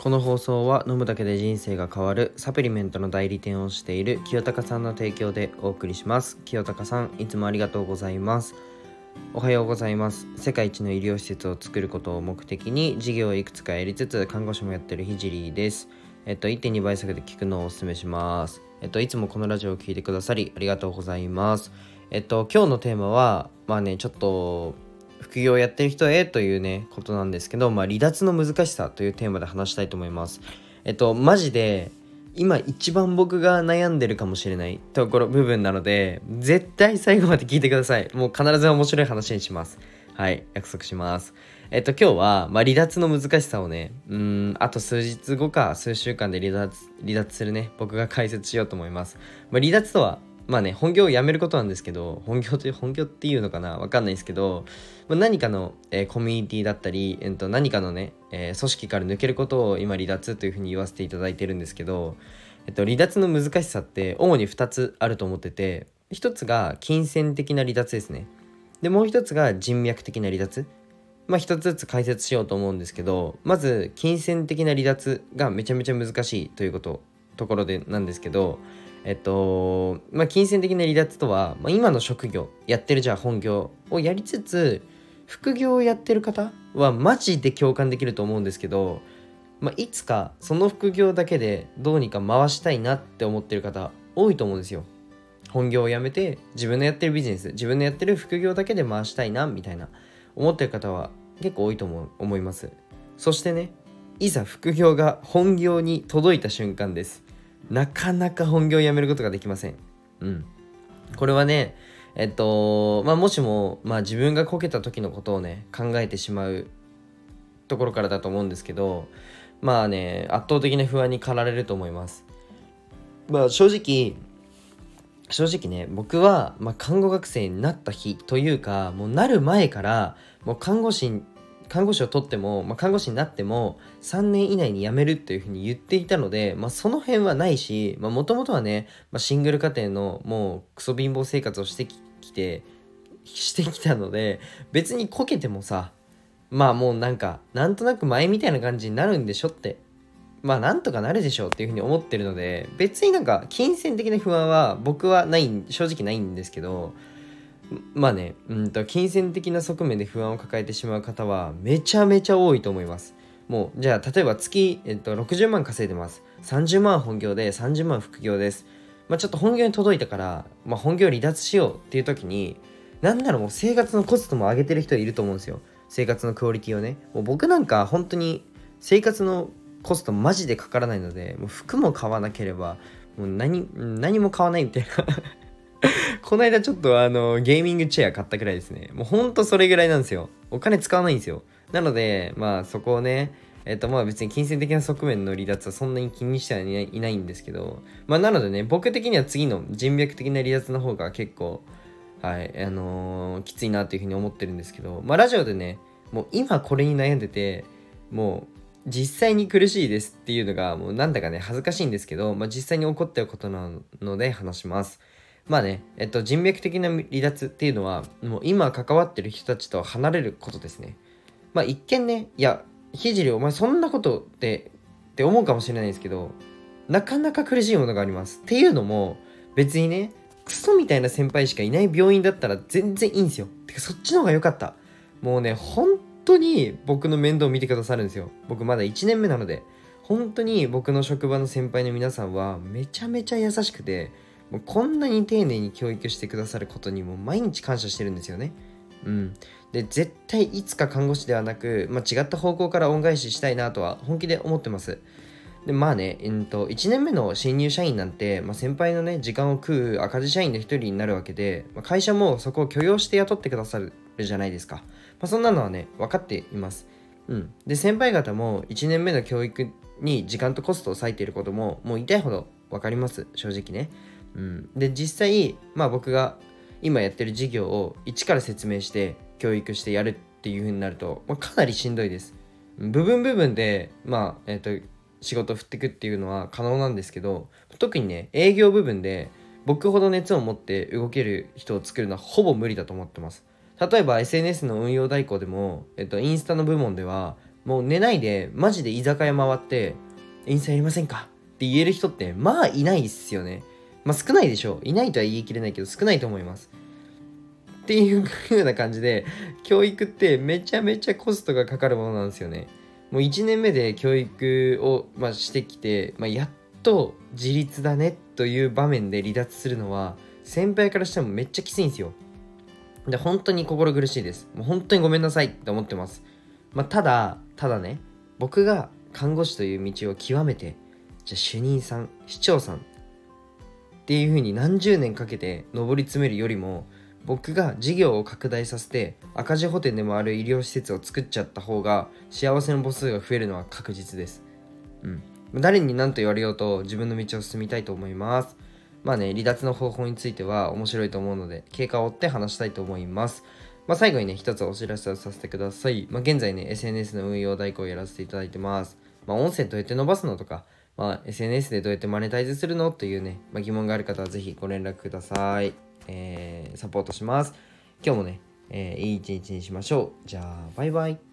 この放送は飲むだけで人生が変わるサプリメントの代理店をしている清高さんの提供でお送りします。清高さんいつもありがとうございます。おはようございます。世界一の医療施設を作ることを目的に事業をいくつかやりつつ看護師もやってるひじりです。えっと1.2倍速で聞くのをお勧めします。えっといつもこのラジオを聴いてくださりありがとうございます。えっと今日のテーマはまあねちょっと副業をやってる人へというねことなんですけど、まあ、離脱の難しさというテーマで話したいと思います。えっとマジで今一番僕が悩んでるかもしれないところ部分なので絶対最後まで聞いてください。もう必ず面白い話にします。はい約束します。えっと今日は、まあ、離脱の難しさをねうんあと数日後か数週間で離脱離脱するね僕が解説しようと思います、まあ、離脱とはまあね本業を辞めることなんですけど本業という本業っていうのかなわかんないですけど、まあ、何かの、えー、コミュニティだったり、えー、と何かのね、えー、組織から抜けることを今離脱というふうに言わせていただいてるんですけど、えっと、離脱の難しさって主に2つあると思ってて1つが金銭的な離脱ですね。でもう1つが人脈的な離脱。まあ一つずつ解説しようと思うんですけどまず金銭的な離脱がめちゃめちゃ難しいということ。ところでなんですけどえっと、まあ、金銭的な離脱とは、まあ、今の職業、やってるじゃあ本業をやりつつ、副業をやってる方はマジで共感できると思うんですけど、まあ、いつかその副業だけでどうにか回したいなって思ってる方多いと思うんですよ。本業を辞めて自分のやってるビジネス、自分のやってる副業だけで回したいなみたいな思ってる方は結構多いと思思います。そしてね、いざ副業が本業に届いた瞬間です。なかなか本業を辞めることができません。うん。これはね、えっと、まあ、もしも、まあ、自分がこけた時のことをね、考えてしまうところからだと思うんですけど、まあね、圧倒的な不安に駆られると思います。まあ、正直、正直ね、僕は、まあ、看護学生になった日というか、もうなる前から、もう看護師看護師を取っても、まあ、看護師になっても3年以内に辞めるっていうふうに言っていたので、まあ、その辺はないしもともとはね、まあ、シングル家庭のもうクソ貧乏生活をしてきてしてきたので別にこけてもさまあもうなんかなんとなく前みたいな感じになるんでしょってまあなんとかなるでしょうっていうふうに思ってるので別になんか金銭的な不安は僕はない正直ないんですけどまあね、うんと、金銭的な側面で不安を抱えてしまう方はめちゃめちゃ多いと思います。もう、じゃあ、例えば月、えっと、60万稼いでます。30万本業で30万副業です。まあ、ちょっと本業に届いたから、まあ、本業離脱しようっていう時に、なんならもう生活のコストも上げてる人いると思うんですよ。生活のクオリティをね。もう僕なんか本当に生活のコストマジでかからないので、もう服も買わなければ、もう何、何も買わないみたいなこの間ちょっとあの、ゲーミングチェア買ったくらいですね。もうほんとそれぐらいなんですよ。お金使わないんですよ。なので、まあそこをね、えっとまあ別に金銭的な側面の離脱はそんなに気にしてはいないんですけど、まあなのでね、僕的には次の人脈的な離脱の方が結構、はい、あのー、きついなというふうに思ってるんですけど、まあラジオでね、もう今これに悩んでて、もう実際に苦しいですっていうのがもうなんだかね恥ずかしいんですけど、まあ、実際に起こってることなので話します。まあね、えっと、人脈的な離脱っていうのは、もう今関わってる人たちと離れることですね。まあ一見ね、いや、ひじりお前そんなことってって思うかもしれないですけど、なかなか苦しいものがあります。っていうのも、別にね、クソみたいな先輩しかいない病院だったら全然いいんですよ。てかそっちの方が良かった。もうね、本当に僕の面倒を見てくださるんですよ。僕まだ1年目なので。本当に僕の職場の先輩の皆さんはめちゃめちゃ優しくて、もうこんなに丁寧に教育してくださることにも毎日感謝してるんですよね。うん。で、絶対いつか看護師ではなく、まあ、違った方向から恩返ししたいなとは本気で思ってます。で、まあね、えー、と1年目の新入社員なんて、まあ、先輩のね、時間を食う赤字社員の一人になるわけで、まあ、会社もそこを許容して雇ってくださるじゃないですか。まあ、そんなのはね、分かっています。うん。で、先輩方も1年目の教育に時間とコストを割いていることも、もう痛いほど分かります、正直ね。うん、で実際まあ僕が今やってる事業を一から説明して教育してやるっていう風になると、まあ、かなりしんどいです。部分部分でまあえ、ー、と仕事を振ってくっていうのは可能なんですけど特にね営業部分で僕ほど熱を持って動ける人を作るのはほぼ無理だと思ってます。例えば SNS の運用代行でも、えっと、インスタの部門ではもう寝ないでマジで居酒屋回ってインスタやりませんか？って言える人ってまあいないっすよね。まあ少ないでしょう。いないとは言い切れないけど少ないと思います。っていう風な感じで教育ってめちゃめちゃコストがかかるものなんですよね。もう1年目で教育を、まあ、してきて、まあ、やっと自立だねという場面で離脱するのは先輩からしてもめっちゃきついんですよ。で本当に心苦しいです。もう本当にごめんなさいって思ってます。まあ、ただただね僕が看護師という道を極めてじゃ主任さん市長さんっていう風に何十年かけて上り詰めるよりも僕が事業を拡大させて赤字補填でもある医療施設を作っちゃった方が幸せの母数が増えるのは確実です。うん。誰に何と言われようと自分の道を進みたいと思います。まあね、離脱の方法については面白いと思うので、経過を追って話したいと思います。まあ、最後にね、一つお知らせをさせてください。まあ、現在ね、SNS の運用代行をやらせていただいてます。まあ、音声どうやって伸ばすのとか、まあ、SNS でどうやってマネタイズするのというね、まあ、疑問がある方はぜひご連絡ください。えー、サポートします。今日もね、えー、いい一日にしましょう。じゃあ、バイバイ。